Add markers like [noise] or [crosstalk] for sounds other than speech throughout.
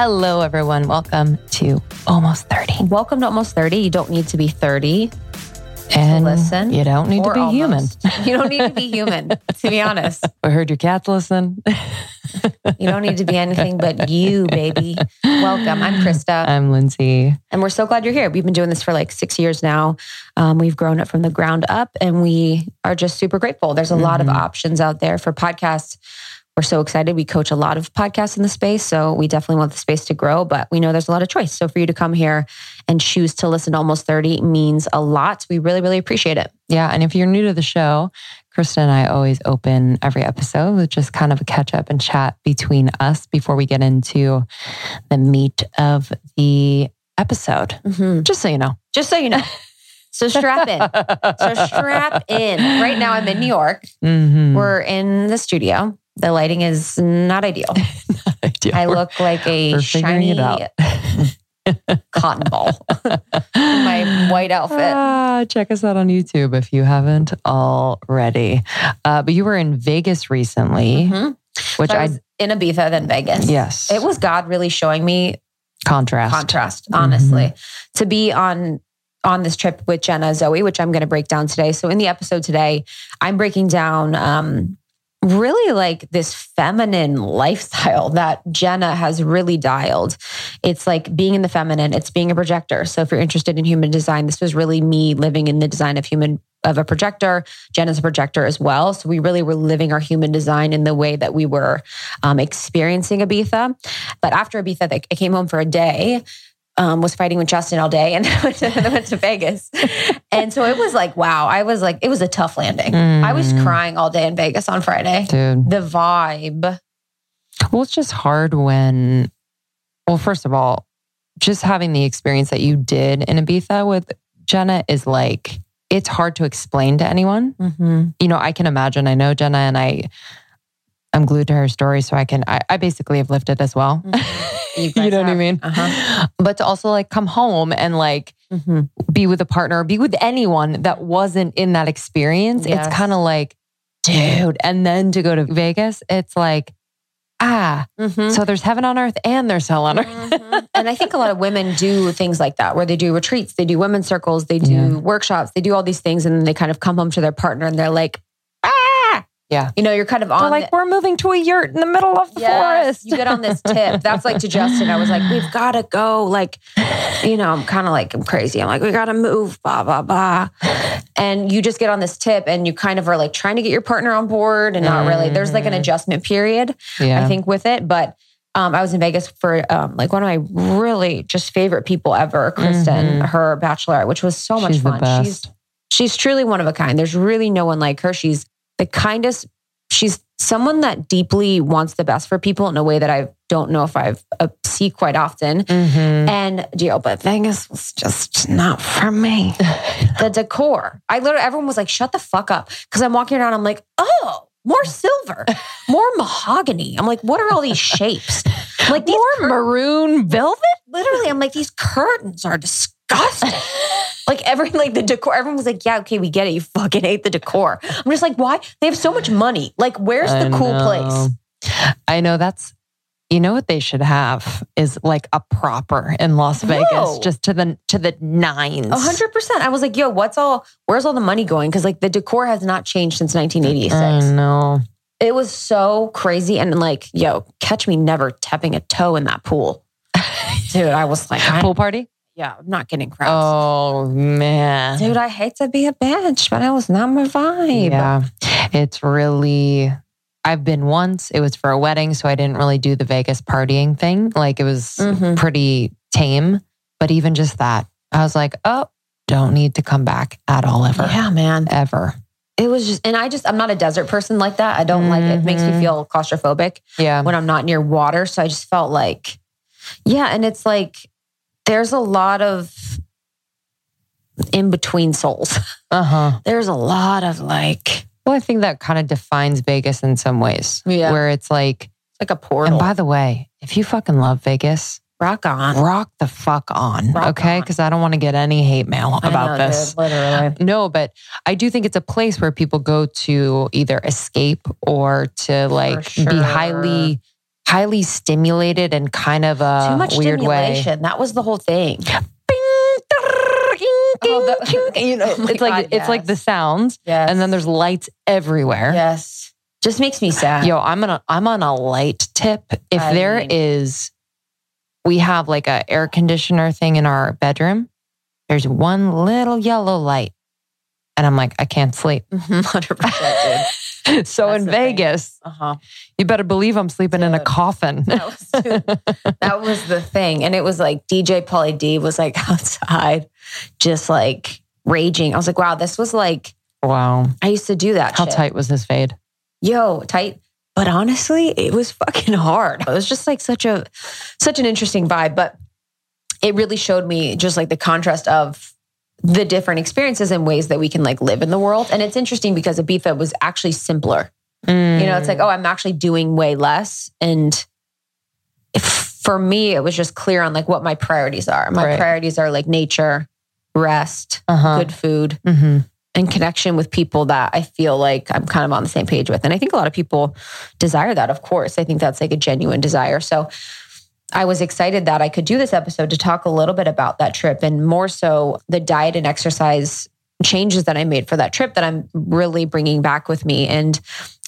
Hello, everyone. Welcome to Almost 30. Welcome to almost 30. You don't need to be 30 And listen. you don't need to be almost. You don't need to be human, to be honest. [laughs] I heard your cats listen. You don't need to be anything but you, baby. Welcome. I'm Krista, I'm Lindsay. and we're so glad you're here. We've been doing this for like six years now. Um, we've grown it from the ground up, and we are just super grateful. There's a lot of options out there for podcasts. We're so excited. We coach a lot of podcasts in the space, so we definitely want the space to grow, but we know there's a lot of choice. So for you to come here and choose to listen to almost 30 means a lot. We really, really appreciate it. Yeah. And if you're new to the show, Krista and I always open every episode with just kind of a catch up and chat between us before we get into the meat of the episode. Just so you know. Just so you know. So strap in. So strap in. Right now, I'm in New York. [laughs] Mhm. We're in the studio. The lighting is not ideal. [laughs] Idea. I We're- look like a we're shiny cotton ball my white outfit. Ah, check us out on YouTube if you haven't already. Uh, but you were in Vegas recently, Mhm. which So I I, was in Ibiza, then Vegas. yes, It was God really showing me contrast. contrast, honestly, to be on on this trip with Jenna Zoe, which I'm going to break down today. So in the episode today, I'm breaking down um, really like this feminine lifestyle that Jenna has really dialed. It's like being in the feminine. It's being a projector. So if you're interested in human design, this was really me living in the design of human of a projector. Jenna's a projector as well. So we really were living our human design in the way that we were um, experiencing Ibiza. But after Ibiza, I came home for a day. Um, was fighting with Justin all day and [laughs] then went, to, then went to Vegas. And so it was like, wow, I was like, it was a tough landing. I was Mm, crying all day in Vegas on Friday. dude. The vibe. Well, it's just hard when, well, first of all, just having the experience that you did in Ibiza with Jenna is like, it's hard to explain to anyone. Mm-hmm. You know, I can imagine. I know Jenna and I, I'm glued to her story. So I can, I, I basically have lived it as well. [laughs] You, You, know what I mean? Uh-huh. But to also like come home and like Mm-hmm. be with a partner, be with anyone that wasn't in that experience, Yes. it's kind of like, dude. And then to go to Vegas, it's like, ah, Mm-hmm. so there's heaven on earth and there's hell on earth. Mhm. and I think a lot of women do things like that, where they do retreats, they do women's circles, they do Yeah. workshops, they do all these things, and then they kind of come home to their partner and they're like, Yeah. you know, you're kind of They're on like, the- we're moving to a yurt in the middle of the Yes, forest. You get on this tip. [laughs] That's like to Justin. I was like, we've got to go. Like, you know, I'm kind of like, I'm crazy. I'm like, we got to move, blah, blah, blah. And you just get on this tip and you kind of are like trying to get your partner on board and not really. There's like an Mhm. adjustment period, yeah. I think, with it. But um, I was in Vegas for um, like one of my really just favorite people ever, Kristen, Mhm. her bachelorette, which was so much She's the fun. best. She's she's truly one of a kind. There's really no one like her. She's the kindest. She's someone that deeply wants the best for people in a way that I don't know if I've uh, see quite often. Mhm. And deal, but Vegas was just not for me. [laughs] the decor, I literally everyone was like, "Shut the fuck up," because I'm walking around. I'm like, "Oh." More silver, [laughs] more mahogany. I'm like, what are all these shapes? I'm [laughs] like these More maroon velvet? literally, I'm like, these curtains are disgusting. Like every like the decor, everyone was like, yeah, okay, we get it. You fucking hate the decor. I'm just like, why? They have so much money. Like, where's the I cool know. place? I know that's, you know what they should have is like a proper in Las Vegas, No. just to the to the nines. A hundred percent. I was like, yo, what's all? Where's all the money going? Because like the decor has not changed since 1986. I know. It was so crazy, and like, yo, catch me never tapping a toe in that pool, [laughs] dude. I was like, I, Pool party? Yeah, I'm not getting crowds. Oh man. Dude, I hate to be a bitch, but it was not my vibe. Yeah. It's really I've been once. It was for a wedding, so I didn't really do the Vegas partying thing. Like it was Mhm. pretty tame. But even just that, I was like, oh, don't need to come back at all ever. Yeah, man. Ever. It was just, and I just, I'm not a desert person like that. I don't like it. It makes me Mhm. feel claustrophobic Yeah. when I'm not near water. So I just felt like, yeah. And it's like, there's a lot of in between souls. Uh-huh. [laughs] There's a lot of like, Well, I think that kind of defines Vegas in some ways. Yeah. Where it's like, like a portal. and by the way, if you fucking love Vegas, Rock on. rock the fuck on. Rock okay. Because I don't want to get any hate mail about know, this. dude, literally. [laughs] No, but I do think it's a place where people go to either escape or to like sure. be highly, highly stimulated in kind of a Too much weird way. stimulation. That was the whole thing. Oh, [laughs] you know, Oh [laughs] it's like God, it's like the sounds, Yes. and then there's lights everywhere. yes. Just makes me sad. Yo, I'm on a I'm on a light tip. If I there mean- is, we have like a air conditioner thing in our bedroom. There's one little yellow light, and I'm like, I can't sleep. [laughs] So That's in. Vegas, Uh huh. you better believe I'm sleeping in a coffin. That was, dude, that was the thing, and it was like DJ Pauly D was like [laughs] outside, just like raging. I was like, wow, this was like wow, I used to do that. how shit. tight was this fade? yo tight but honestly it was fucking hard it was just like such a such an interesting vibe but it really showed me just like the contrast of the different experiences and ways that we can like live in the world and it's interesting because Ibiza was actually simpler you know it's like oh i'm actually doing way less and if, for me it was just clear on like what my priorities are my Right. priorities are like nature rest uh-huh. good food hmm and connection with people that I feel like I'm kind of on the same page with. And I think a lot of people desire that, of course. I think that's like a genuine desire. So I was excited that I could do this episode to talk a little bit about that trip and more so the diet and exercise changes that I made for that trip that I'm really bringing back with me. And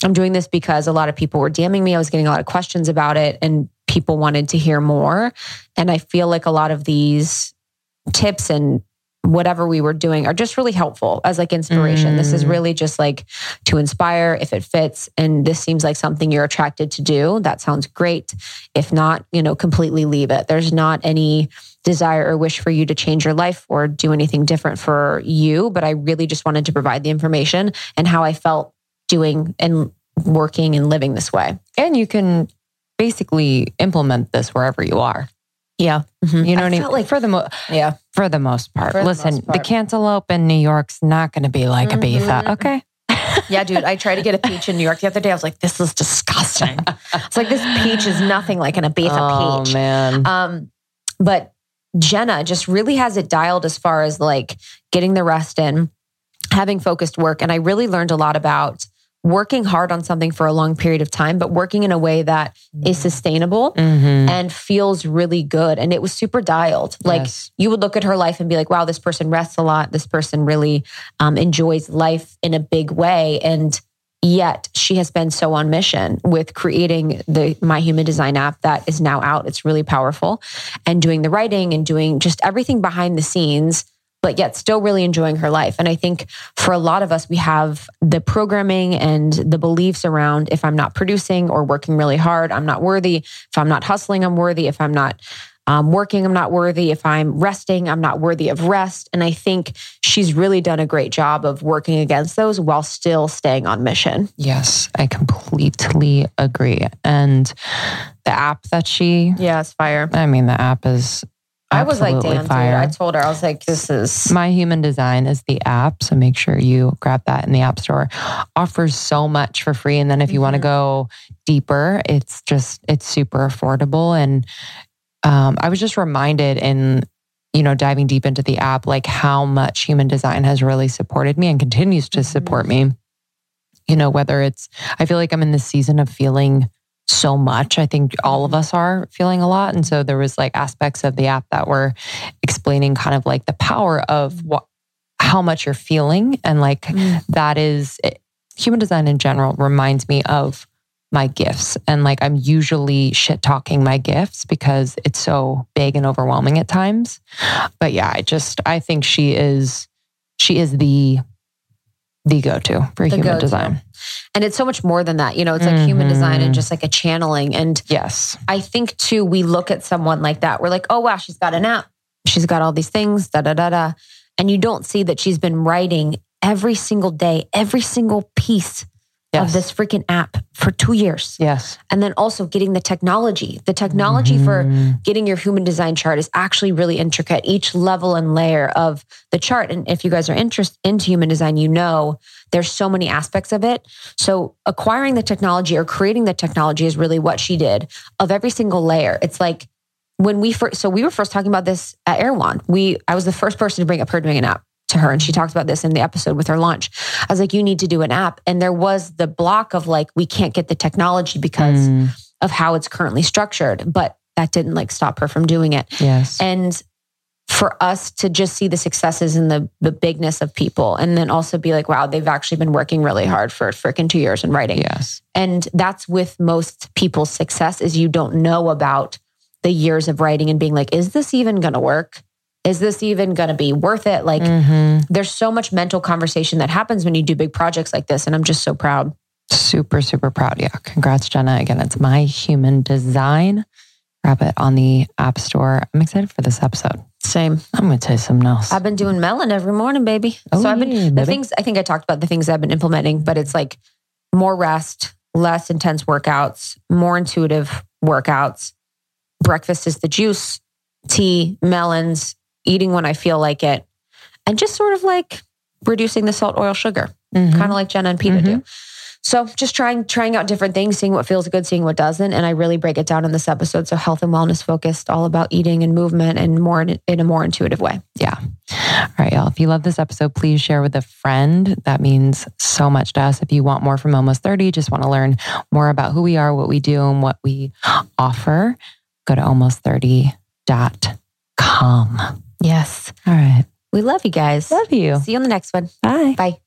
I'm doing this because a lot of people were DMing me. I was getting a lot of questions about it and people wanted to hear more. And I feel like a lot of these tips and whatever we were doing are just really helpful as like inspiration. This is Mm. really just like to inspire if it fits and this seems like something you're attracted to do. That sounds great. If not, you know, completely leave it. There's not any desire or wish for you to change your life or do anything different for you, but I really just wanted to provide the information and how I felt doing and working and living this way. And you can basically implement this wherever you are. Yeah. You know I what I mean? like- for the mo- Yeah. for the most part. For the Listen, most the cantaloupe in New York's not going to be like Ibiza. Mhm. Okay. Yeah, dude. I tried to get a peach in New York the other day. I was like, this is disgusting. It's like this peach is nothing like an Ibiza oh peach. man. Um, but Jenna just really has it dialed as far as like getting the rest in, having focused work. And I really learned a lot about working hard on something for a long period of time, but working in a way that is sustainable Mhm. and feels really good. And it was super dialed. Like Yes. you would look at her life and be like, wow, this person rests a lot. This person really um, enjoys life in a big way. And yet she has been so on mission with creating the My Human Design app that is now out. It's really powerful and doing the writing and doing just everything behind the scenes. But yet, still really enjoying her life. And I think for a lot of us, we have the programming and the beliefs around if I'm not producing or working really hard, I'm not worthy. If I'm not hustling, I'm worthy. If I'm not um, working, I'm not worthy. If I'm resting, I'm not worthy of rest. And I think she's really done a great job of working against those while still staying on mission. Yes, I completely agree. And the app that she, Yeah, it's fire. I mean, the app is. I was like, damn, fire. dude. I told her, I was like, this is. My Human Design is the app. So make sure you grab that in the App Store. Offers so much for free. And then if you want to go deeper, it's just, it's super affordable. And um, I was just reminded in, you know, diving deep into the app, like how much human design has really supported me and continues to support me. You know, whether it's, I feel like I'm in this season of feeling so much. I think all of us are feeling a lot. And so there was like aspects of the app that were explaining kind of like the power of what, how much you're feeling. And like Mm. that is it, human design in general reminds me of my gifts. And like I'm usually shit talking my gifts because it's so big and overwhelming at times. But yeah, I just, I think she is, she is the, the go-to for The human go-to. design. And it's so much more than that. You know, it's like human design and Mhm. just like a channeling. And Yes. I think too, we look at someone like that. We're like, oh, wow, she's got an app. She's got all these things, da da da da. And you don't see that she's been writing every single day, every single piece Yes. of this freaking app for two years. Yes. And then also getting the technology. The technology for Mhm. getting your human design chart is actually really intricate. Each level and layer of the chart. And if you guys are interested into human design, you know there's so many aspects of it. So acquiring the technology or creating the technology is really what she did of every single layer. It's like when we first, so we were first talking about this at Erewhon. We, I was the first person to bring up her doing an app to her. And she talked about this in the episode with her launch. I was like, you need to do an app. And there was the block of like, we can't get the technology because Mm. of how it's currently structured. But that didn't like stop her from doing it. Yes. And for us to just see the successes and the the bigness of people and then also be like, wow, they've actually been working really hard for freaking two years in writing. yes. And that's with most people's success is you don't know about the years of writing and being like, is this even gonna work? Is this even gonna be worth it? Like Mhm. there's so much mental conversation that happens when you do big projects like this. And I'm just so proud. Super, super proud. Yeah. Congrats, Jenna. Again, it's my human design. Grab it on the App Store. I'm excited for this episode. Same. I'm going to tell you something else. I've been doing melon every morning, baby. Oh, so I've been yeah, the baby. things I think I talked about the things I've been implementing, but it's like more rest, less intense workouts, more intuitive workouts. Breakfast is the juice, tea, melons, eating when I feel like it, and just sort of like reducing the salt, oil, sugar, Mhm. kind of like Jenna and Peta do. So just trying trying out different things, seeing what feels good, seeing what doesn't, and I really break it down in this episode. So health and wellness focused, all about eating and movement, and more in, in a more intuitive way. Yeah. All right, y'all. If you love this episode, please share with a friend. That means so much to us. If you want more from Almost 30, just want to learn more about who we are, what we do, and what we offer, go to almost30.com. Yes. All right. We love you guys. Love you. See you on the next one. Bye. Bye.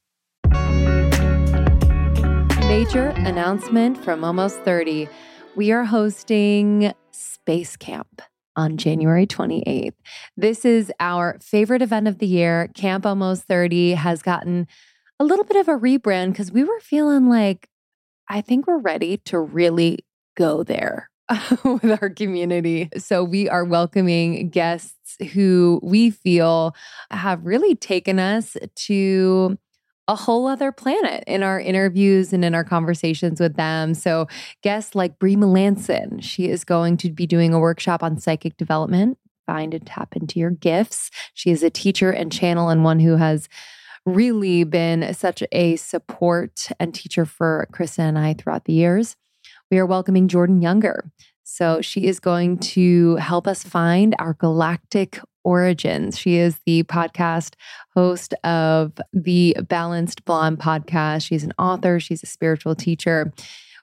Major announcement from Almost 30. We are hosting Space Camp on January 28th. This is our favorite event of the year. Camp Almost 30 has gotten a little bit of a rebrand because we were feeling like, I think we're ready to really go there. [laughs] with our community. So, we are welcoming guests who we feel have really taken us to a whole other planet in our interviews and in our conversations with them. So, guests like Bree Melanson, she is going to be doing a workshop on psychic development. Find and tap into your gifts. She is a teacher and channel, and one who has really been such a support and teacher for Krista and I throughout the years. We are welcoming Jordan Younger. So, she is going to help us find our galactic origins. She is the podcast host of the Balanced Blonde podcast. She's an author, she's a spiritual teacher.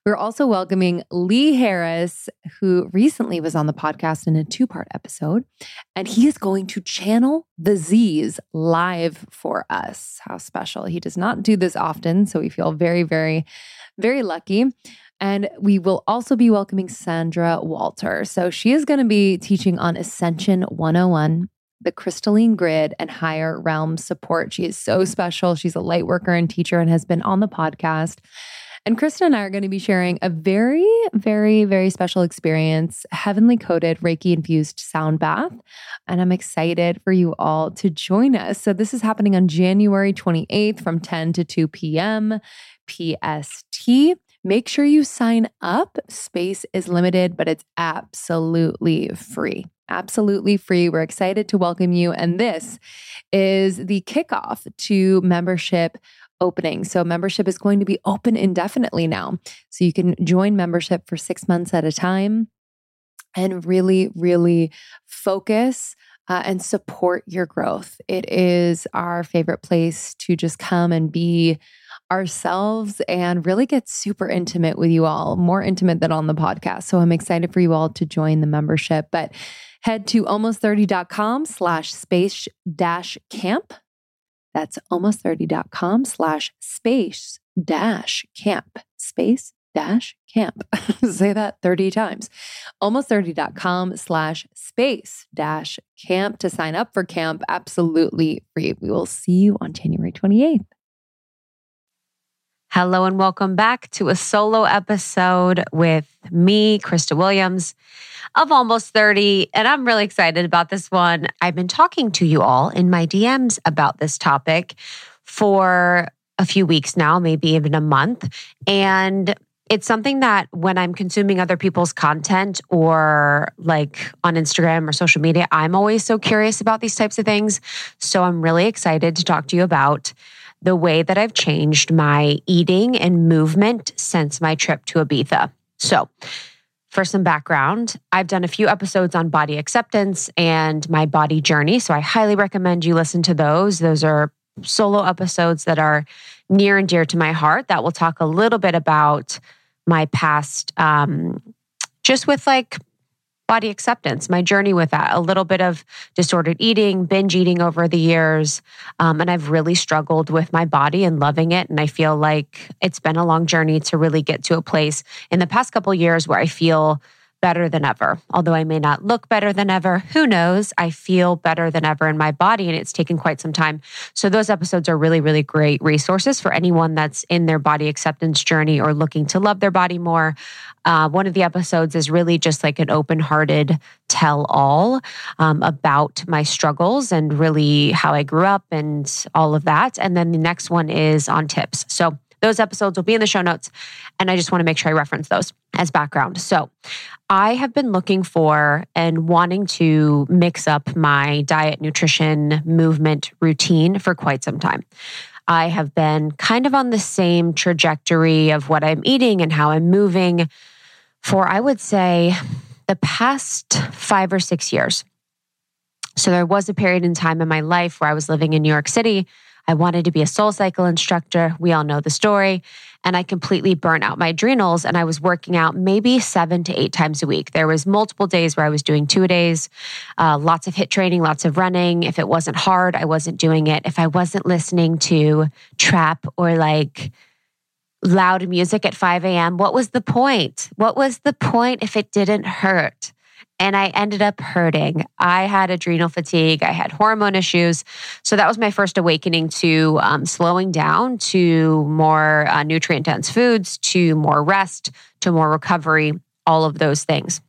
We're also welcoming Lee Harris, who recently was on the podcast in a two part episode, and he is going to channel the Z's live for us. How special. He does not do this often, so we feel very, very, very lucky. And we will also be welcoming Sandra Walter. So she is going to be teaching on Ascension 101, the crystalline grid, and higher realm support. She is so special. She's a light worker and teacher and has been on the podcast. And Krista and I are going to be sharing a very, very, very special experience, heavenly coded Reiki infused sound bath. And I'm excited for you all to join us. So, this is happening on January 28th from 10 to 2 p.m. PST. Make sure you sign up. Space is limited, but it's absolutely free. Absolutely free. We're excited to welcome you. And this is the kickoff to membership opening. So, membership is going to be open indefinitely now. So, you can join membership for six months at a time and really, really focus uh, and support your growth. It is our favorite place to just come and be ourselves and really get super intimate with you all, more intimate than on the podcast. So I'm excited for you all to join the membership. But head to almost30.com slash space dash camp. That's almost30.com slash space dash camp. Space dash camp. [laughs] Say that 30 times. Almost30.com slash space dash camp to sign up for camp. Absolutely free. We will see you on January 28th. Hello and welcome back to a solo episode with me, Krista Williams of Almost 30. And I'm really excited about this one. I've been talking to you all in my DMs about this topic for a few weeks now, maybe even a month. And it's something that when I'm consuming other people's content or like on Instagram or social media, I'm always so curious about these types of things. So I'm really excited to talk to you about the way that I've changed my eating and movement since my trip to Ibiza. So, for some background, I've done a few episodes on body acceptance and my body journey. So, I highly recommend you listen to those. Those are solo episodes that are near and dear to my heart that will talk a little bit about my past um, just with like body acceptance, my journey with that, a little bit of disordered eating, binge eating over the years. Um, and I've really struggled with my body and loving it. And I feel like it's been a long journey to really get to a place in the past couple years where I feel better than ever. Although I may not look better than ever, who knows? I feel better than ever in my body, and it's taken quite some time. So, those episodes are really, really great resources for anyone that's in their body acceptance journey or looking to love their body more. Uh, one of the episodes is really just like an open hearted tell all um, about my struggles and really how I grew up and all of that. And then the next one is on tips. So, those episodes will be in the show notes. And I just want to make sure I reference those as background. So I have been looking for and wanting to mix up my diet, nutrition, movement routine for quite some time. I have been kind of on the same trajectory of what I'm eating and how I'm moving for, I would say, the past five or six years. So there was a period in time in my life where I was living in New York City I wanted to be a SoulCycle instructor. We all know the story. And I completely burnt out my adrenals and I was working out maybe seven to eight times a week. There was multiple days where I was doing two days, uh, lots of HIIT training, lots of running. If it wasn't hard, I wasn't doing it. If I wasn't listening to trap or like loud music at 5 a.m., what was the point? What was the point if it didn't hurt? And I ended up hurting. I had adrenal fatigue, I had hormone issues. So that was my first awakening to um, slowing down to more uh, nutrient dense foods, to more rest, to more recovery, all of those things.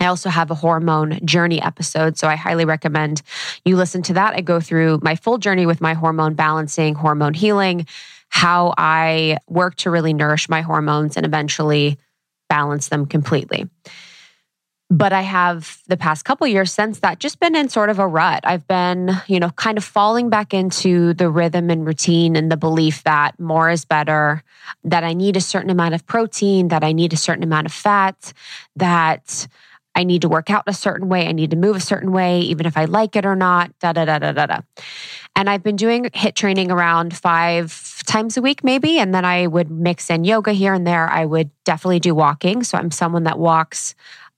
I also have a hormone journey episode. So I highly recommend you listen to that. I go through my full journey with my hormone balancing, hormone healing, how I work to really nourish my hormones and eventually balance them completely but I have the past couple years since that just been in sort of a rut. I've been, you know, kind of falling back into the rhythm and routine and the belief that more is better, that I need a certain amount of protein, that I need a certain amount of fat, that I need to work out a certain way, I need to move a certain way, even if I like it or not, da da da da da da. And I've been doing HIIT training around five times a week, maybe. And then I would mix in yoga here and there. I would definitely do walking. So I'm someone that walks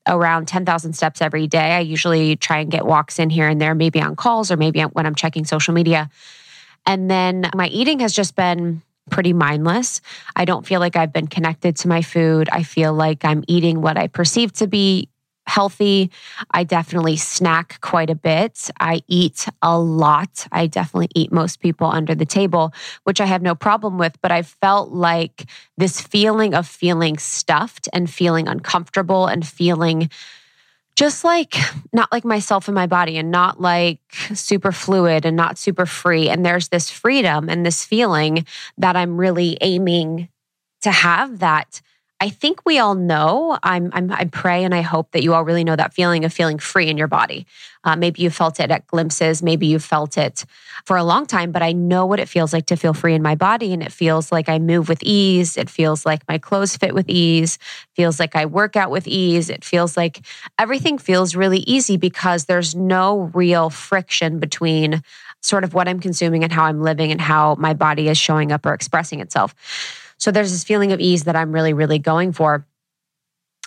around 10,000 steps every day. I usually try and get walks in here and there, maybe on calls or maybe when I'm checking social media. And then my eating has just been pretty mindless. I don't feel like I've been connected to my food. I feel like I'm eating what I perceive to be healthy. I definitely snack quite a bit. I eat a lot. I definitely eat most people under the table, which I have no problem with. But I felt like this feeling of feeling stuffed and feeling uncomfortable and feeling just like not like myself and my body and not like super fluid and not super free. And there's this freedom and this feeling that I'm really aiming to have that I think we all know. I'm, I'm, i pray and I hope that you all really know that feeling of feeling free in your body. Uh, maybe you felt it at glimpses. Maybe you felt it for a long time, but I know what it feels like to feel free in my body. And it feels like I move with ease. It feels like my clothes fit with ease. Feels like I work out with ease. It feels like everything feels really easy because there's no real friction between sort of what I'm consuming and how I'm living and how my body is showing up or expressing itself. So there's this feeling of ease that I'm really, really going for.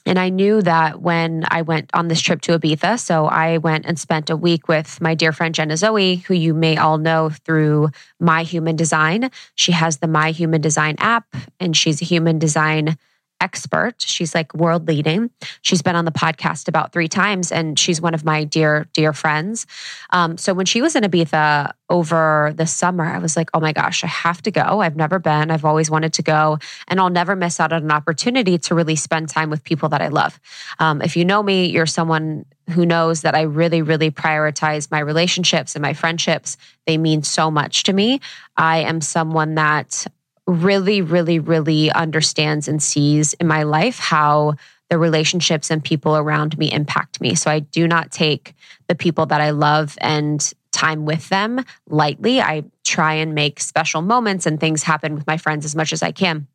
And I knew that when I went on this trip to Ibiza. So I went and spent a week with my dear friend Jenna Zoe, who you may all know through My Human Design. She has the My Human Design app, and she's a human design expert. She's like world leading. She's been on the podcast about three times, and she's one of my dear, dear friends. Um, so when she was in Ibiza over the summer, I was like, oh my gosh, I have to go. I've never been. I've always wanted to go, and I'll never miss out on an opportunity to really spend time with people that I love. Um, if you know me, you're someone who knows that I really, really prioritize my relationships and my friendships. They mean so much to me. I am someone that really, really, really understands and sees in my life how the relationships and people around me impact me. So I do not take the people that I love and time with them lightly. I try and make special moments and things happen with my friends as much as I can.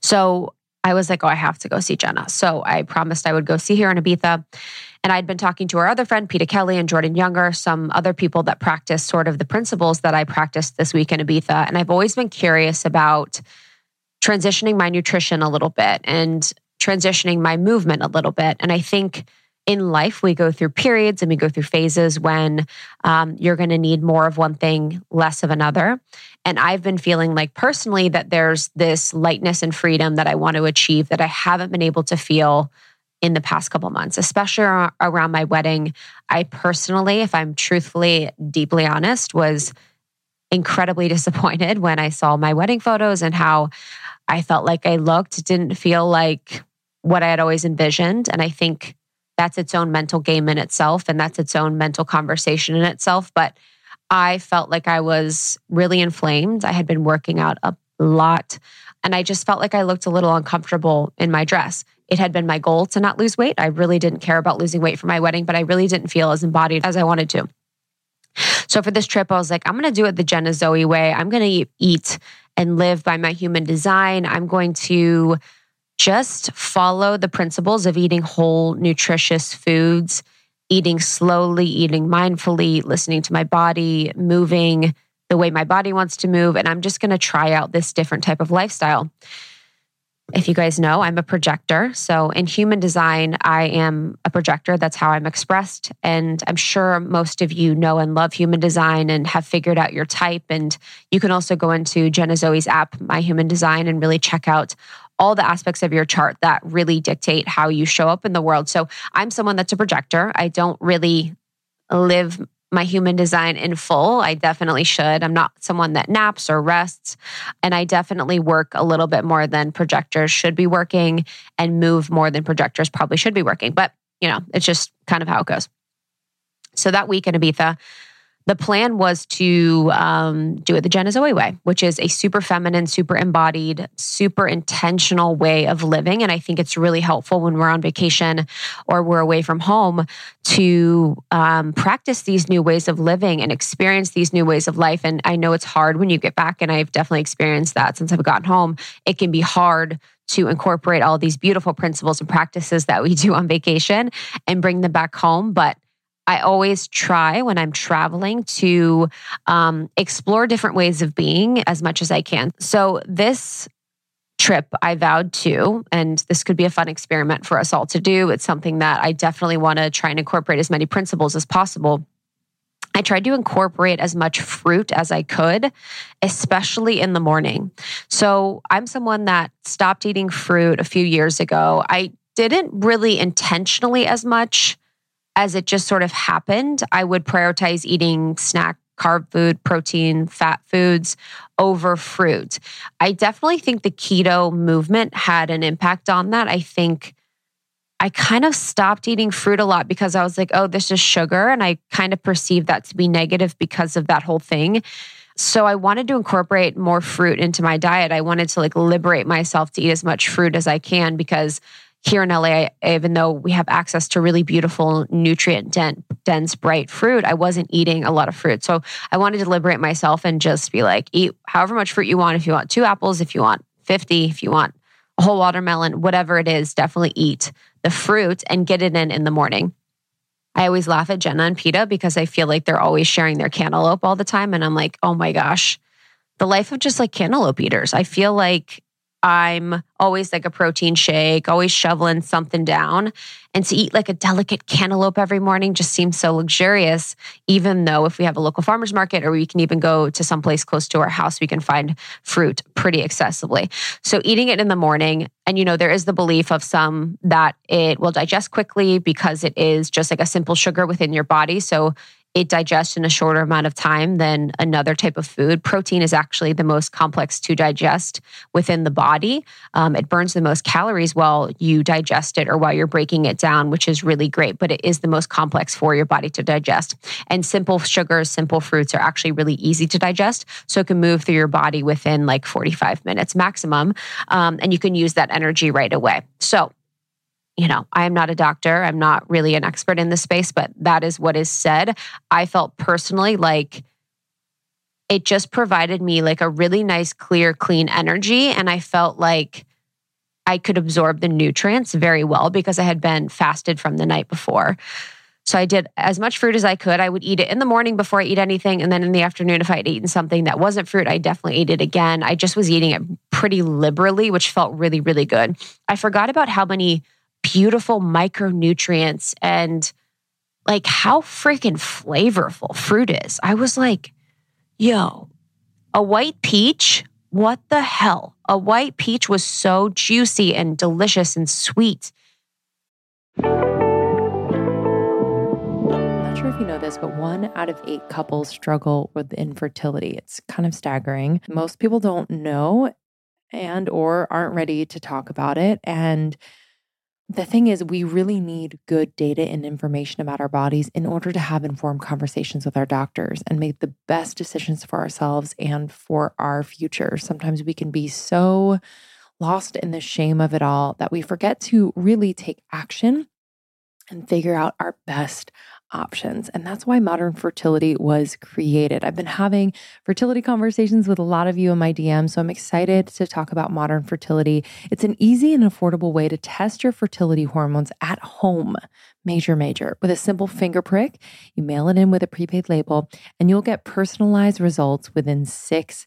So I was like, oh, I have to go see Jenna. So I promised I would go see her in Ibiza. And I'd been talking to our other friend, Peta Kelly and Jordan Younger, some other people that practice sort of the principles that I practiced this week in Ibiza. And I've always been curious about transitioning my nutrition a little bit and transitioning my movement a little bit. And I think in life, we go through periods and we go through phases when um, you're going to need more of one thing, less of another. And I've been feeling like personally that there's this lightness and freedom that I want to achieve that I haven't been able to feel in the past couple months, especially around my wedding. I personally, if I'm truthfully, deeply honest, was incredibly [laughs] disappointed when I saw my wedding photos and how I felt like I looked, didn't feel like what I had always envisioned. And I think that's its own mental game in itself and that's its own mental conversation in itself. But I felt like I was really inflamed. I had been working out a lot and I just felt like I looked a little uncomfortable in my dress. It had been my goal to not lose weight. I really didn't care about losing weight for my wedding, but I really didn't feel as embodied as I wanted to. So for this trip, I was like, I'm going to do it the Jenna Zoe way. I'm going to eat and live by my human design. I'm going to just follow the principles of eating whole, nutritious foods, eating slowly, eating mindfully, listening to my body, moving the way my body wants to move. And I'm just going to try out this different type of lifestyle. If you guys know, I'm a projector. So in human design, I am a projector. That's how I'm expressed. And I'm sure most of you know and love human design and have figured out your type. And you can also go into Jenna Zoe's app, My Human Design, and really check out all the aspects of your chart that really dictate how you show up in the world. So I'm someone that's a projector. I don't really live my human design in full. I definitely should. I'm not someone that naps or rests. And I definitely work a little bit more than projectors should be working and move more than projectors probably should be working. But, you know, it's just kind of how it goes. So that week in Ibiza, the plan was to um, do it the Jenna Zoe way, which is a super feminine, super embodied, super intentional way of living. And I think it's really helpful when we're on vacation or we're away from home to um, practice these new ways of living and experience these new ways of life. And I know it's hard when you get back, and I've definitely experienced that since I've gotten home. It can be hard to incorporate all these beautiful principles and practices that we [laughs] do on vacation and bring them back home. But I always try when I'm traveling to um, explore different ways of being as much as I can. So this trip I vowed to, and this could be a fun experiment for us all to do. It's something that I definitely want to try and incorporate as many principles as possible. I tried to incorporate as much fruit as I could, especially in the morning. So I'm someone that stopped eating fruit a few years ago. I didn't really intentionally as much as it just sort of happened, I would prioritize eating snack carb food, protein, fat foods over fruit. I definitely think the keto movement had an impact on that. I think I kind of stopped eating fruit a lot because I was like, oh, this is sugar. And I kind of perceived that to be negative because of that whole thing. So I wanted to incorporate more fruit into my diet. I wanted to like liberate myself to eat as much fruit as I can because here in LA, even though we have access to really beautiful, nutrient dense, bright fruit, I wasn't eating a lot of fruit. So I wanted to liberate myself and just be like, eat however much fruit you want. If you want two apples, if you want 50, if you want a whole watermelon, whatever it is, definitely eat the fruit and get it in in the morning. I always laugh at Jenna and Peta because I feel like they're always sharing their cantaloupe all the time. And I'm like, oh my gosh, the life of just like cantaloupe eaters. I feel like I'm always like a protein shake, always shoveling something down. And to eat like a delicate cantaloupe every morning just seems so luxurious, even though if we have a local farmer's market or we can even go to some place close to our house, we can find fruit pretty accessibly. So eating it in the morning, and you know, there is the belief of some that it will digest quickly because it is just like a simple sugar within your body. So it digests in a shorter amount of time than another type of food. Protein is actually the most complex to digest within the body. Um, it burns the most calories while you digest it or while you're breaking it down, which is really great, but it is the most complex for your body to digest. And simple sugars, simple fruits are actually really easy to digest. So it can move through your body within like 45 minutes maximum. Um, and you can use that energy right away. So you know, I am not a doctor. I'm not really an expert in this space, but that is what is said. I felt personally like it just provided me like a really nice, clear, clean energy. And I felt like I could absorb the nutrients very well because I had been fasted from the night before. So I did as much fruit as I could. I would eat it in the morning before I eat anything. And then in the afternoon, if I had eaten something that wasn't fruit, I definitely ate it again. I just was eating it pretty liberally, which felt really, really good. I forgot about how many beautiful micronutrients and like how freaking flavorful fruit is. I was like, yo, a white peach? What the hell? A white peach was so juicy and delicious and sweet. I'm not sure if you know this, but one out of eight couples struggle with infertility. It's kind of staggering. Most people don't know and or aren't ready to talk about it. And the thing is, we really need good data and information about our bodies in order to have informed conversations with our doctors and make the best decisions for ourselves and for our future. Sometimes we can be so lost in the shame of it all that we forget to really take action and figure out our best options. And that's why modern fertility was created. I've been having fertility conversations with a lot of you in my DM, so I'm excited to talk about modern fertility. It's an easy and affordable way to test your fertility hormones at home. Major, major. With a simple finger prick, you mail it in with a prepaid label, and you'll get personalized results within six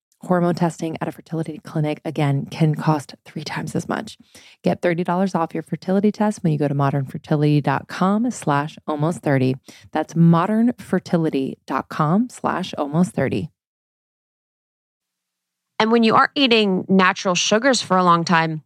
Hormone testing at a fertility clinic, again, can cost three times as much. Get $30 off your fertility test when you go to modernfertility.com slash almost 30. That's modernfertility.com slash almost 30. And when you aren't eating natural sugars for a long time,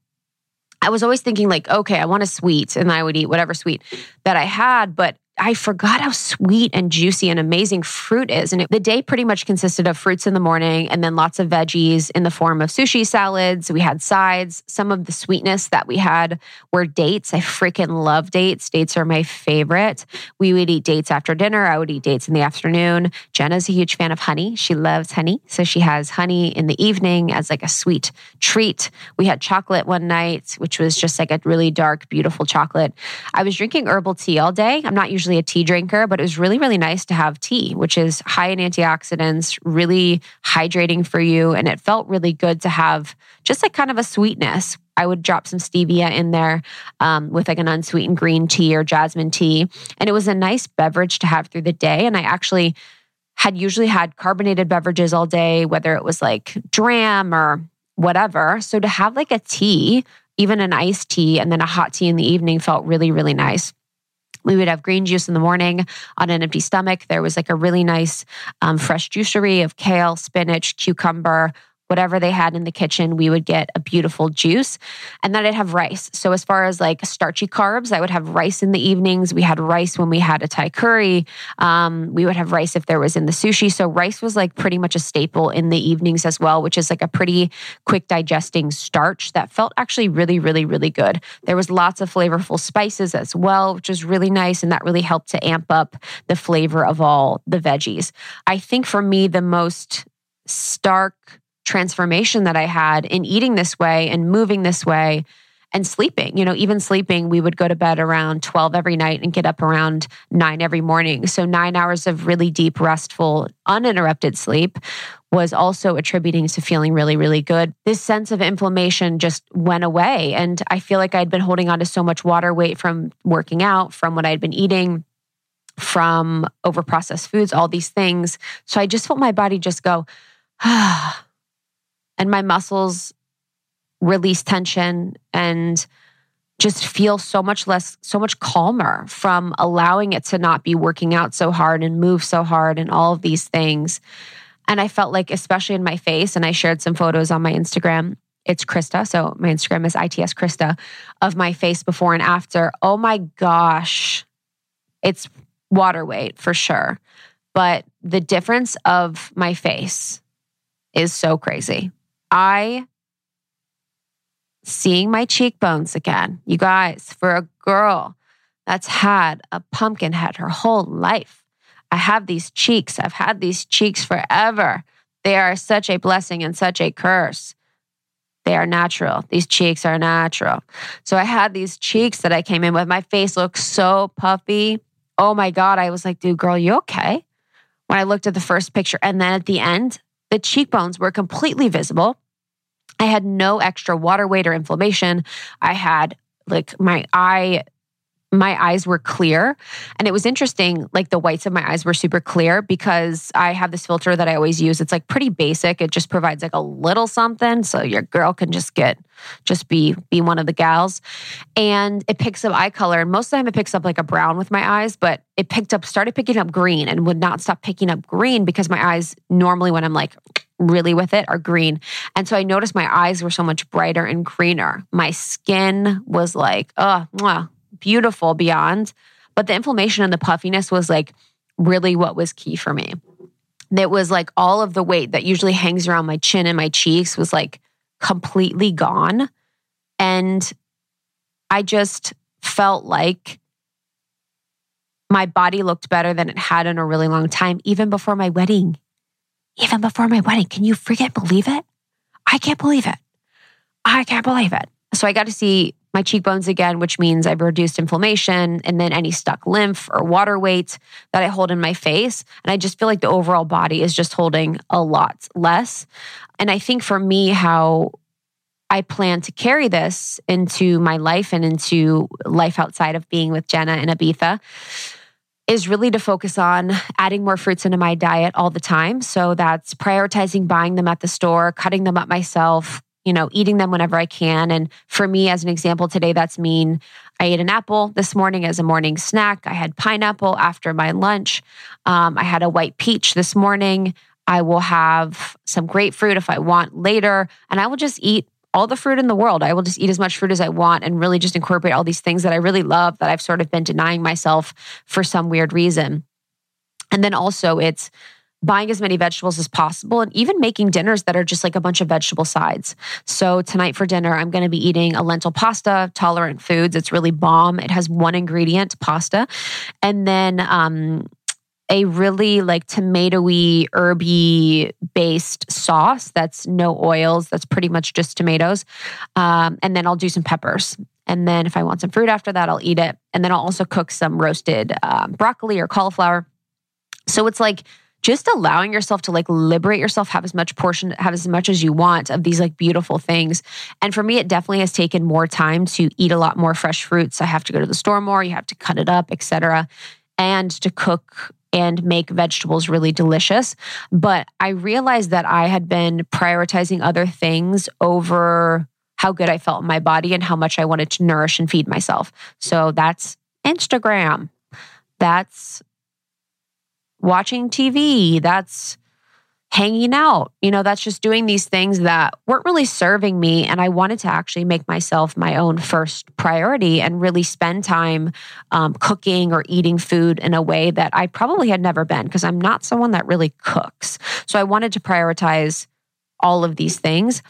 I was always thinking like, okay, I want a sweet and I would eat whatever sweet that I had, but I forgot how sweet and juicy and amazing fruit is. And it, the day pretty much consisted of fruits in the morning and then lots of veggies in the form of sushi salads. We had sides. Some of the sweetness that we had were dates. I freaking love dates. Dates are my favorite. We would eat dates after dinner. I would eat dates in the afternoon. Jenna's a huge fan of honey. She loves honey. So she has honey in the evening as like a sweet treat. We had chocolate one night, which was just like a really dark, beautiful chocolate. I was drinking herbal tea all day. I'm not usually usually a tea drinker, but it was really, really nice to have tea, which is high in antioxidants, really hydrating for you. And it felt really good to have just like kind of a sweetness. I would drop some stevia in there um, with like an unsweetened green tea or jasmine tea. And it was a nice beverage to have through the day. And I actually had usually had carbonated beverages all day, whether it was like dram or whatever. So to have like a tea, even an iced tea, and then a hot tea in the evening felt really, really nice. We would have green juice in the morning on an empty stomach. There was like a really nice um, fresh juicery of kale, spinach, cucumber, whatever they had in the kitchen, we would get a beautiful juice. And then I'd have rice. So, as far as like starchy carbs, I would have rice in the evenings. We had rice when we had a Thai curry. Um, we would have rice if there was in the sushi. So, rice was like pretty much a staple in the evenings as well, which is like a pretty quick digesting starch that felt actually really, really, really good. There was lots of flavorful spices as well, which was really nice. And that really helped to amp up the flavor of all the veggies. I think for me, the most stark transformation that I had in eating this way and moving this way and sleeping. You know, even sleeping, we would go to bed around 12 every night and get up around nine every morning. So, nine hours of really deep, restful, uninterrupted sleep was also attributing to feeling really, really good. This sense of inflammation just went away. And I feel like I'd been holding on to so much water weight from working out, from what I'd been eating from overprocessed foods, all these things. So I just felt my body just go, [sighs] ah, and my muscles release tension and just feel so much less, so much calmer from allowing it to not be working out so hard and move so hard and all of these things. And I felt like, especially in my face, and I shared some photos on my Instagram. It's Krista. So my Instagram is ITS Krista of my face before and after. Oh my gosh. It's water weight for sure. But the difference of my face is so crazy. I seeing my cheekbones again. You guys, for a girl that's had a pumpkin head her whole life, I have these cheeks. I've had these cheeks forever. They are such a blessing and such a curse. They are natural. These cheeks are natural. So I had these cheeks that I came in with. My face looked so puffy. Oh my God. I was like, dude, girl, you okay? When I looked at the first picture. And then at the end, the cheekbones were completely visible. I had no extra water weight or inflammation. I had like my eye my eyes were clear. And it was interesting, like the whites of my eyes were super clear because I have this filter that I always use. It's like pretty basic. It just provides like a little something so your girl can just get just be be one of the gals. And it picks up eye color. And most of the time it picks up like a brown with my eyes, but it picked up, started picking up green and would not stop picking up green because my eyes normally when I'm like really with it are green. And so I noticed my eyes were so much brighter and greener. My skin was like, oh, beautiful beyond. But the inflammation and the puffiness was like really what was key for me. It was like all of the weight that usually hangs around my chin and my cheeks was like completely gone. And I just felt like my body looked better than it had in a really long time, even before my wedding even before my wedding. Can you freaking believe it? I can't believe it. I can't believe it. So I got to see my cheekbones again, which means I've reduced inflammation and then any stuck lymph or water weight that I hold in my face. And I just feel like the overall body is just holding a lot less. And I think for me, how I plan to carry this into my life and into life outside of being with Jenna and Abitha is really to focus on adding more fruits into my diet all the time. So that's prioritizing buying them at the store, cutting them up myself, you know, eating them whenever I can. And for me, as an example today, that's mean I ate an apple this morning as a morning snack. I had pineapple after my lunch. Um, I had a white peach this morning. I will have some grapefruit if I want later. And I will just eat all the fruit in the world. I will just eat as much fruit as I want and really just incorporate all these things that I really love that I've sort of been denying myself for some weird reason. And then also it's buying as many vegetables as possible and even making dinners that are just like a bunch of vegetable sides. So tonight for dinner, I'm going to be eating a lentil pasta, tolerant foods. It's really bomb. It has one ingredient, pasta. And then um, a really like tomatoey, herby based sauce that's no oils. That's pretty much just tomatoes. Um, and then I'll do some peppers. And then if I want some fruit after that, I'll eat it. And then I'll also cook some roasted um, broccoli or cauliflower. So it's like just allowing yourself to like liberate yourself, have as much portion, have as much as you want of these like beautiful things. And for me, it definitely has taken more time to eat a lot more fresh fruits. I have to go to the store more, you have to cut it up, etc and to cook and make vegetables really delicious. But I realized that I had been prioritizing other things over how good I felt in my body and how much I wanted to nourish and feed myself. So that's Instagram. That's watching TV. That's hanging out. You know, that's just doing these things that weren't really serving me. And I wanted to actually make myself my own first priority and really spend time um, cooking or eating food in a way that I probably had never been because I'm not someone that really cooks. So I wanted to prioritize all of these things.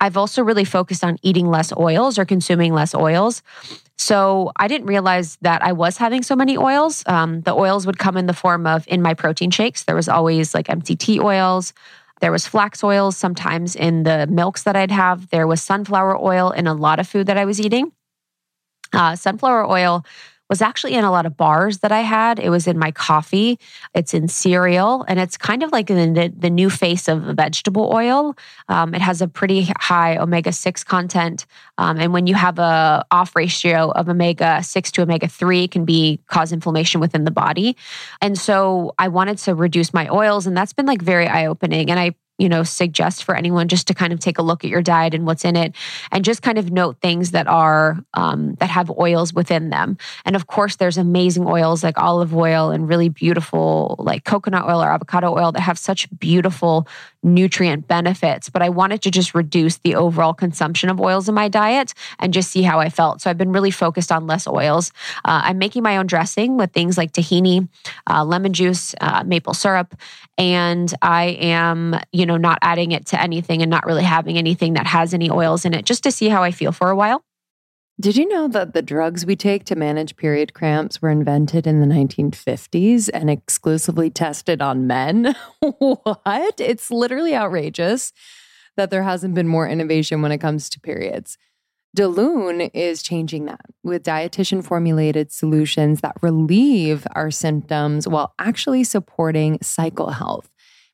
I've also really focused on eating less oils or consuming less oils. So I didn't realize that I was having so many oils. Um, the oils would come in the form of in my protein shakes. There was always like MCT oils. There was flax oils sometimes in the milks that I'd have. There was sunflower oil in a lot of food that I was eating. Uh, sunflower oil was actually in a lot of bars that I had. It was in my coffee, it's in cereal, and it's kind of like the, the new face of vegetable oil. Um, it has a pretty high omega 6 content. Um, and when you have a off ratio of omega 6 to omega 3 can be cause inflammation within the body. And so I wanted to reduce my oils and that's been like very eye opening. And I you know, suggest for anyone just to kind of take a look at your diet and what's in it and just kind of note things that are, um, that have oils within them. And of course, there's amazing oils like olive oil and really beautiful like coconut oil or avocado oil that have such beautiful nutrient benefits. But I wanted to just reduce the overall consumption of oils in my diet and just see how I felt. So I've been really focused on less oils. Uh, I'm making my own dressing with things like tahini, uh, lemon juice, uh, maple syrup, and I am, you know, not adding it to anything and not really having anything that has any oils in it just to see how I feel for a while. Did you know that the drugs we take to manage period cramps were invented in the 1950s and exclusively tested on men? [laughs] what? It's literally outrageous that there hasn't been more innovation when it comes to periods. Daloon is changing that with dietitian formulated solutions that relieve our symptoms while actually supporting cycle health.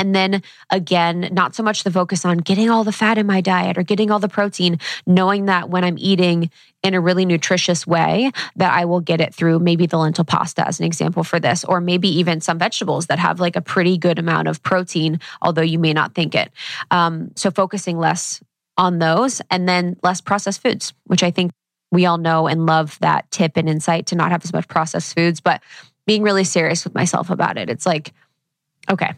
And then again, not so much the focus on getting all the fat in my diet or getting all the protein, knowing that when I'm eating in a really nutritious way, that I will get it through maybe the lentil pasta as an example for this, or maybe even some vegetables that have like a pretty good amount of protein, although you may not think it. Um, so focusing less on those and then less processed foods, which I think we all know and love that tip and insight to not have as much processed foods, but being really serious with myself about it. It's like, okay,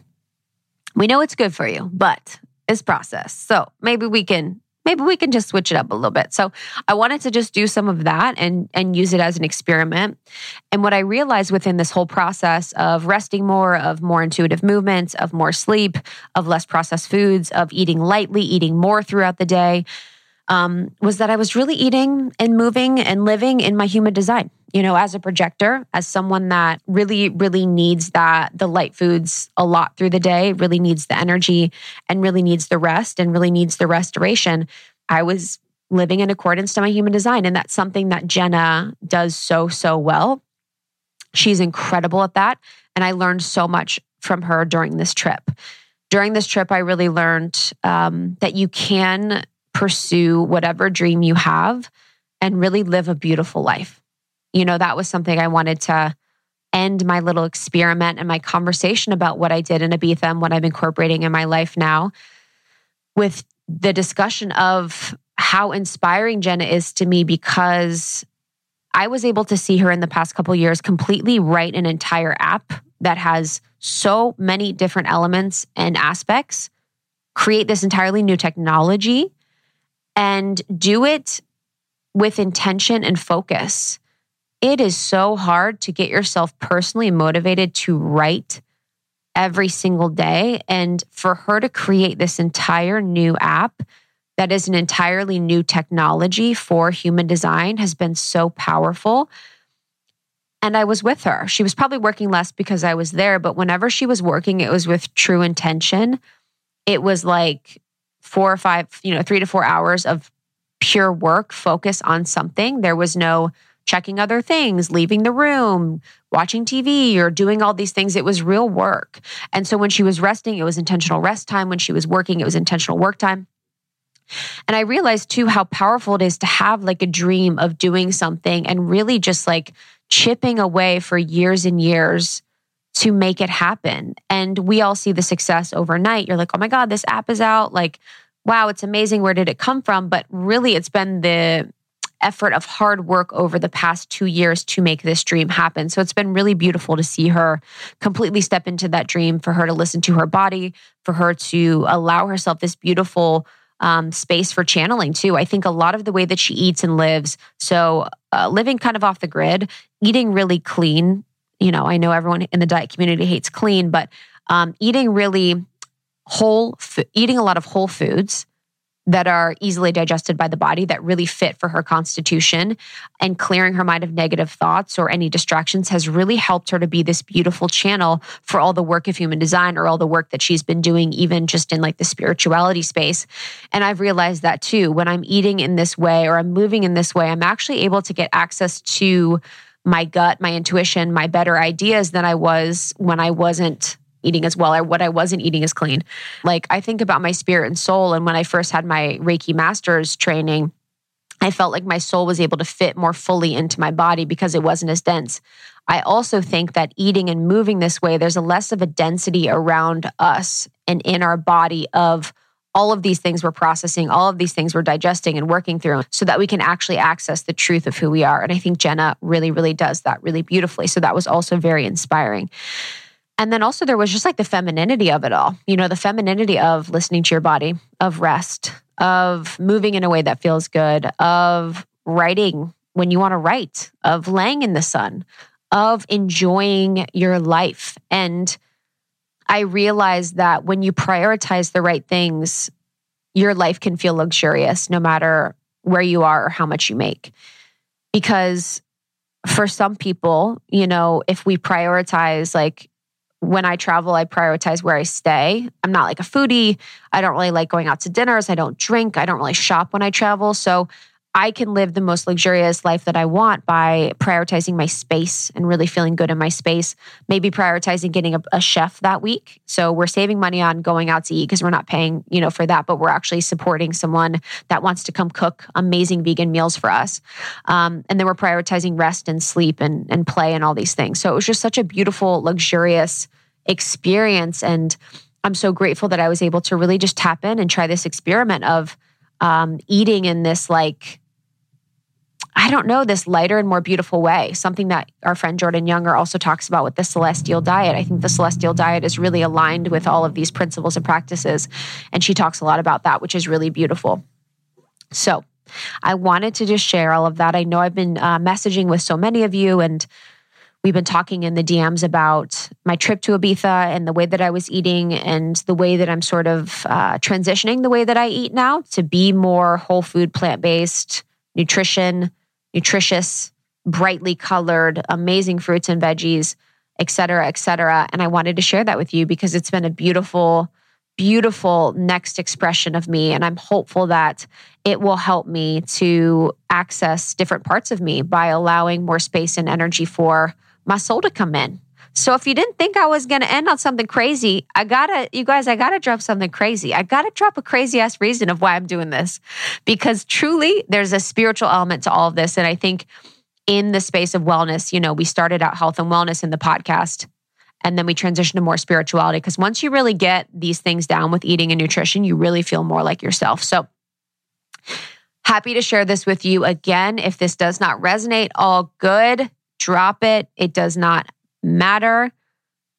we know it's good for you, but it's processed. So maybe we can maybe we can just switch it up a little bit. So I wanted to just do some of that and and use it as an experiment. And what I realized within this whole process of resting more, of more intuitive movements, of more sleep, of less processed foods, of eating lightly, eating more throughout the day, um, was that I was really eating and moving and living in my human design. You know, as a projector, as someone that really, really needs that, the light foods a lot through the day, really needs the energy and really needs the rest and really needs the restoration. I was living in accordance to my human design. And that's something that Jenna does so, so well. She's incredible at that. And I learned so much from her during this trip. During this trip, I really learned um, that you can pursue whatever dream you have and really live a beautiful life. You know, that was something I wanted to end my little experiment and my conversation about what I did in Ibiza and what I'm incorporating in my life now with the discussion of how inspiring Jenna is to me because I was able to see her in the past couple years completely write an entire app that has so many different elements and aspects, create this entirely new technology, and do it with intention and focus. It is so hard to get yourself personally motivated to write every single day. And for her to create this entire new app that is an entirely new technology for human design has been so powerful. And I was with her. She was probably working less because I was there, but whenever she was working, it was with true intention. It was like four or five, you know, three to four hours of pure work, focus on something. There was no checking other things, leaving the room, watching TV, or doing all these things. It was real work. And so when she was resting, it was intentional rest time. When she was working, it was intentional work time. And I realized too how powerful it is to have like a dream of doing something and really just like chipping away for years and years to make it happen. And we all see the success overnight. You're like, oh my God, this app is out. Like, wow, it's amazing. Where did it come from? But really, it's been the effort of hard work over the past two years to make this dream happen. So it's been really beautiful to see her completely step into that dream, for her to listen to her body, for her to allow herself this beautiful um, space for channeling too. I think a lot of the way that she eats and lives, so uh, living kind of off the grid, eating really clean. You know, I know everyone in the diet community hates clean, but um, eating really whole, eating a lot of whole foods that are easily digested by the body that really fit for her constitution and clearing her mind of negative thoughts or any distractions has really helped her to be this beautiful channel for all the work of human design or all the work that she's been doing even just in like the spirituality space. And i've realized that too when i'm eating in this way or i'm moving in this way i'm actually able to get access to my gut my intuition my better ideas than i was when i wasn't eating as well or what I wasn't eating as clean. Like I think about my spirit and soul. And when I first had my Reiki master's training, I felt like my soul was able to fit more fully into my body because it wasn't as dense. I also think that eating and moving this way, there's a less of a density around us and in our body of all of these things we're processing, all of these things we're digesting and working through so that we can actually access the truth of who we are. And I think Jenna really, really does that really beautifully. So that was also very inspiring. And then also there was just like the femininity of it all. You know, the femininity of listening to your body, of rest, of moving in a way that feels good, of writing when you want to write, of laying in the sun, of enjoying your life. And I realized that when you prioritize the right things, your life can feel luxurious no matter where you are or how much you make. Because for some people, you know, if we prioritize like when I travel, I prioritize where I stay. I'm not like a foodie. I don't really like going out to dinners. I don't drink. I don't really shop when I travel. So I can live the most luxurious life that I want by prioritizing my space and really feeling good in my space. Maybe prioritizing getting a, a chef that week. So we're saving money on going out to eat because we're not paying, you know, for that, but we're actually supporting someone that wants to come cook amazing vegan meals for us. Um, and then we're prioritizing rest and sleep and, and play and all these things. So it was just such a beautiful, luxurious experience. And I'm so grateful that I was able to really just tap in and try this experiment of um, eating in this like I don't know, this lighter and more beautiful way. Something that our friend Jordan Younger also talks about with the celestial diet. I think the celestial diet is really aligned with all of these principles and practices. And she talks a lot about that, which is really beautiful. So, I wanted to just share all of that. I know I've been uh, messaging with so many of you, and we've been talking in the DMs about my trip to Ibiza and the way that I was eating and the way that I'm sort of uh, transitioning the way that I eat now to be more whole food, plant based nutrition nutritious, brightly colored, amazing fruits and veggies, et cetera, et cetera. And I wanted to share that with you because it's been a beautiful, beautiful next expression of me. And I'm hopeful that it will help me to access different parts of me by allowing more space and energy for my soul to come in. So if you didn't think I was going to end on something crazy, I got to, you guys, I got to drop something crazy. I got to drop a crazy ass reason of why I'm doing this because truly there's a spiritual element to all of this. And I think in the space of wellness, you know, we started out health and wellness in the podcast and then we transitioned to more spirituality because once you really get these things down with eating and nutrition, you really feel more like yourself. So, happy to share this with you again. If this does not resonate, all good, drop it. It does not matter.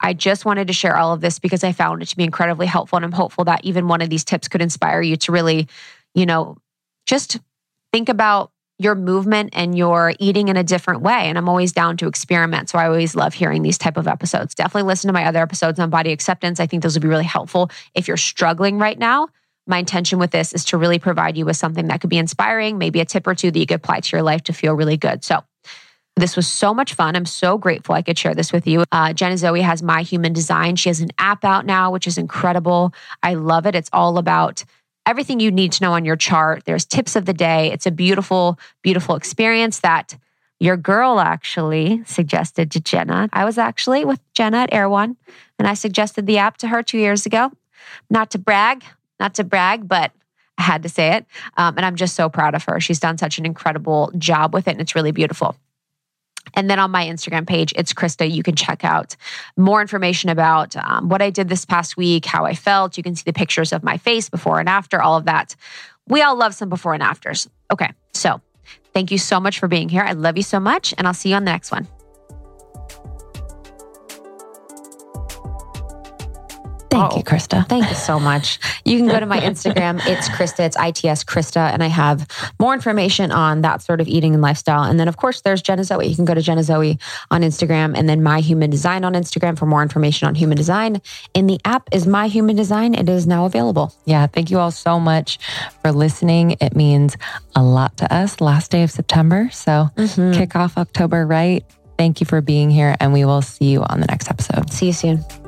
I just wanted to share all of this because I found it to be incredibly helpful. And I'm hopeful that even one of these tips could inspire you to really, you know, just think about your movement and your eating in a different way and i'm always down to experiment so i always love hearing these type of episodes definitely listen to my other episodes on body acceptance i think those would be really helpful if you're struggling right now my intention with this is to really provide you with something that could be inspiring maybe a tip or two that you could apply to your life to feel really good so this was so much fun. I'm so grateful I could share this with you. Uh, Jenna Zoe has My Human Design. She has an app out now, which is incredible. I love it. It's all about everything you need to know on your chart. There's tips of the day. It's a beautiful, beautiful experience that your girl actually suggested to Jenna. I was actually with Jenna at Erewhon and I suggested the app to her two years ago. Not to brag, not to brag, but I had to say it. Um, and I'm just so proud of her. She's done such an incredible job with it and it's really beautiful. And then on my Instagram page, it's Krista. You can check out more information about um, what I did this past week, how I felt. You can see the pictures of my face before and after, all of that. We all love some before and afters. Okay, so thank you so much for being here. I love you so much, and I'll see you on the next one. Thank oh, you, Krista. Thank you so much. You can go to my Instagram. [laughs] It's Krista. It's ITS Krista. And I have more information on that sort of eating and lifestyle. And then, of course, there's Jenna Zoe. You can go to Jenna Zoe on Instagram and then My Human Design on Instagram for more information on human design. And the app is My Human Design. It is now available. Yeah. Thank you all so much for listening. It means a lot to us. Last day of September. So mm-hmm. kick off October right. Thank you for being here. And we will see you on the next episode. See you soon.